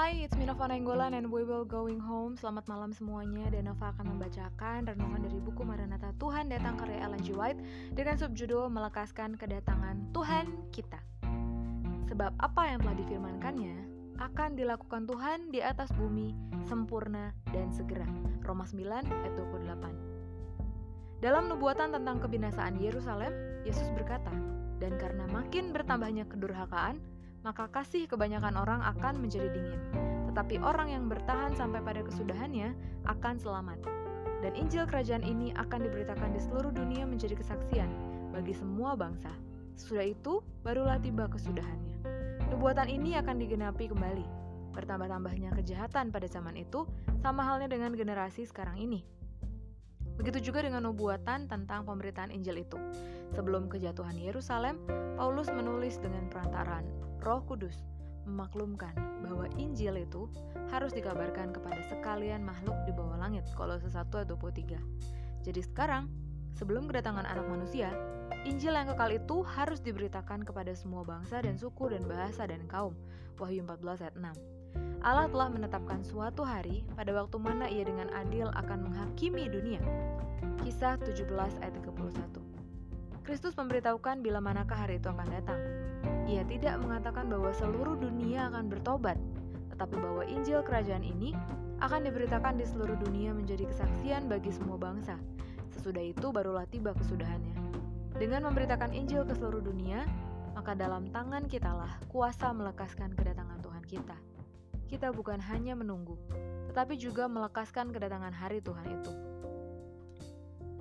Hai, it's me Nova Nenggolan and we will going home. Selamat malam semuanya. Dan Nova akan membacakan renungan dari buku Maranatha Tuhan Datang karya Ellen G. White Dengan subjudul Melekaskan Kedatangan Tuhan Kita. Sebab apa yang telah difirmankannya Akan dilakukan Tuhan di atas bumi Sempurna dan segera. Roma 9 ayat 28 Dalam nubuatan tentang kebinasaan Yerusalem Yesus berkata Dan karena makin bertambahnya kedurhakaan maka kasih kebanyakan orang akan menjadi dingin. Tetapi orang yang bertahan sampai pada kesudahannya akan selamat. Dan Injil kerajaan ini akan diberitakan di seluruh dunia menjadi kesaksian bagi semua bangsa. Sesudah itu, barulah tiba kesudahannya. Nubuatan ini akan digenapi kembali. Bertambah-tambahnya kejahatan pada zaman itu sama halnya dengan generasi sekarang ini. Begitu juga dengan nubuatan tentang pemberitaan Injil itu. Sebelum kejatuhan Yerusalem, Paulus menulis dengan perantaraan Roh Kudus memaklumkan bahwa Injil itu harus dikabarkan kepada sekalian makhluk di bawah langit. Kolose 1 ayat 23. Jadi sekarang, sebelum kedatangan anak manusia, Injil yang kekal itu harus diberitakan kepada semua bangsa dan suku dan bahasa dan kaum. Wahyu 14 ayat 6. Allah telah menetapkan suatu hari pada waktu mana ia dengan adil akan menghakimi dunia. Kisah 17 ayat 31. Kristus memberitahukan bila manakah hari itu akan datang. Ia tidak mengatakan bahwa seluruh dunia akan bertobat, tetapi bahwa Injil kerajaan ini akan diberitakan di seluruh dunia menjadi kesaksian bagi semua bangsa. Sesudah itu barulah tiba kesudahannya. Dengan memberitakan Injil ke seluruh dunia, maka dalam tangan kitalah kuasa melekaskan kedatangan Tuhan kita. Kita bukan hanya menunggu, tetapi juga melekaskan kedatangan hari Tuhan itu.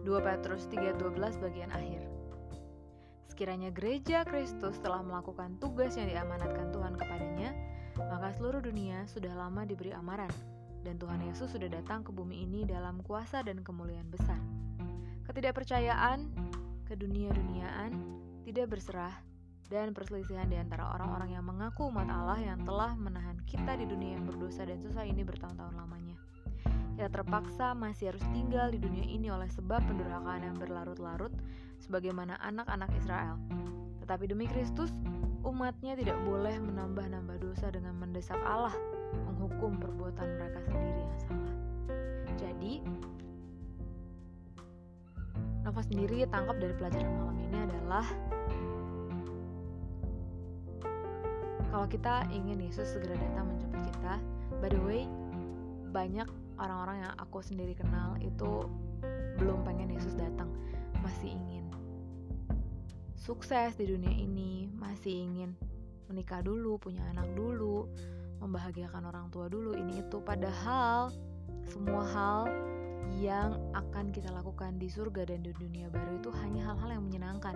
2 Petrus 3:12 bagian akhir. Sekiranya gereja Kristus telah melakukan tugas yang diamanatkan Tuhan kepadanya, maka seluruh dunia sudah lama diberi amaran, dan Tuhan Yesus sudah datang ke bumi ini dalam kuasa dan kemuliaan besar. Ketidakpercayaan, kedunia-duniaan, tidak berserah, dan perselisihan di antara orang-orang yang mengaku umat Allah yang telah menahan kita di dunia yang berdosa dan susah ini bertahun-tahun lamanya. Kita terpaksa masih harus tinggal di dunia ini oleh sebab pendurhakaan yang berlarut-larut sebagaimana anak-anak Israel. Tetapi demi Kristus, umatnya tidak boleh menambah-nambah dosa dengan mendesak Allah menghukum perbuatan mereka sendiri yang salah. Jadi, Nova sendiri tangkap dari pelajaran malam ini adalah kalau kita ingin Yesus segera datang menjemput kita, by the way, banyak orang-orang yang aku sendiri kenal itu belum pengen Yesus datang, masih ingin sukses di dunia ini, masih ingin menikah dulu, punya anak dulu, membahagiakan orang tua dulu, ini itu. Padahal semua hal yang akan kita lakukan di surga dan di dunia baru itu hanya hal-hal yang menyenangkan.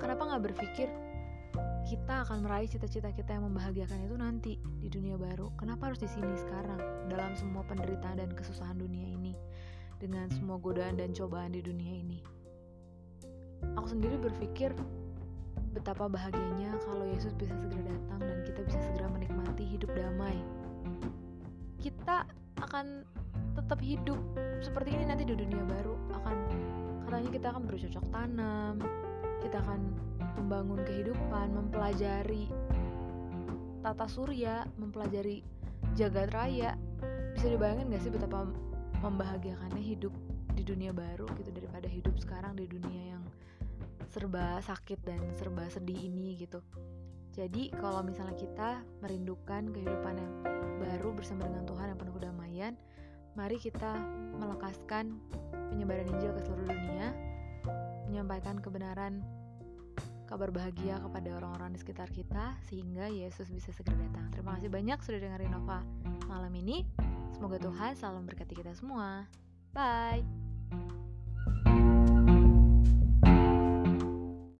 Kenapa nggak berpikir kita akan meraih cita-cita kita yang membahagiakan itu nanti di dunia baru? Kenapa harus di sini sekarang dalam semua penderitaan dan kesusahan dunia ini dengan semua godaan dan cobaan di dunia ini? Aku sendiri berpikir Betapa bahagianya kalau Yesus bisa segera datang dan kita bisa segera menikmati hidup damai. Kita akan tetap hidup seperti ini nanti di dunia baru. Akan katanya kita akan bercocok tanam, kita akan membangun kehidupan, mempelajari tata surya, mempelajari jagat raya. Bisa dibayangin gak sih betapa membahagiakannya hidup di dunia baru gitu daripada hidup sekarang di dunia yang serba sakit dan serba sedih ini gitu. Jadi kalau misalnya kita merindukan kehidupan yang baru bersama dengan Tuhan yang penuh kedamaian, mari kita melekaskan penyebaran Injil ke seluruh dunia, menyampaikan kebenaran kabar bahagia kepada orang-orang di sekitar kita sehingga Yesus bisa segera datang. Terima kasih banyak sudah dengerin Nova malam ini. Semoga Tuhan selalu memberkati kita semua. Bye.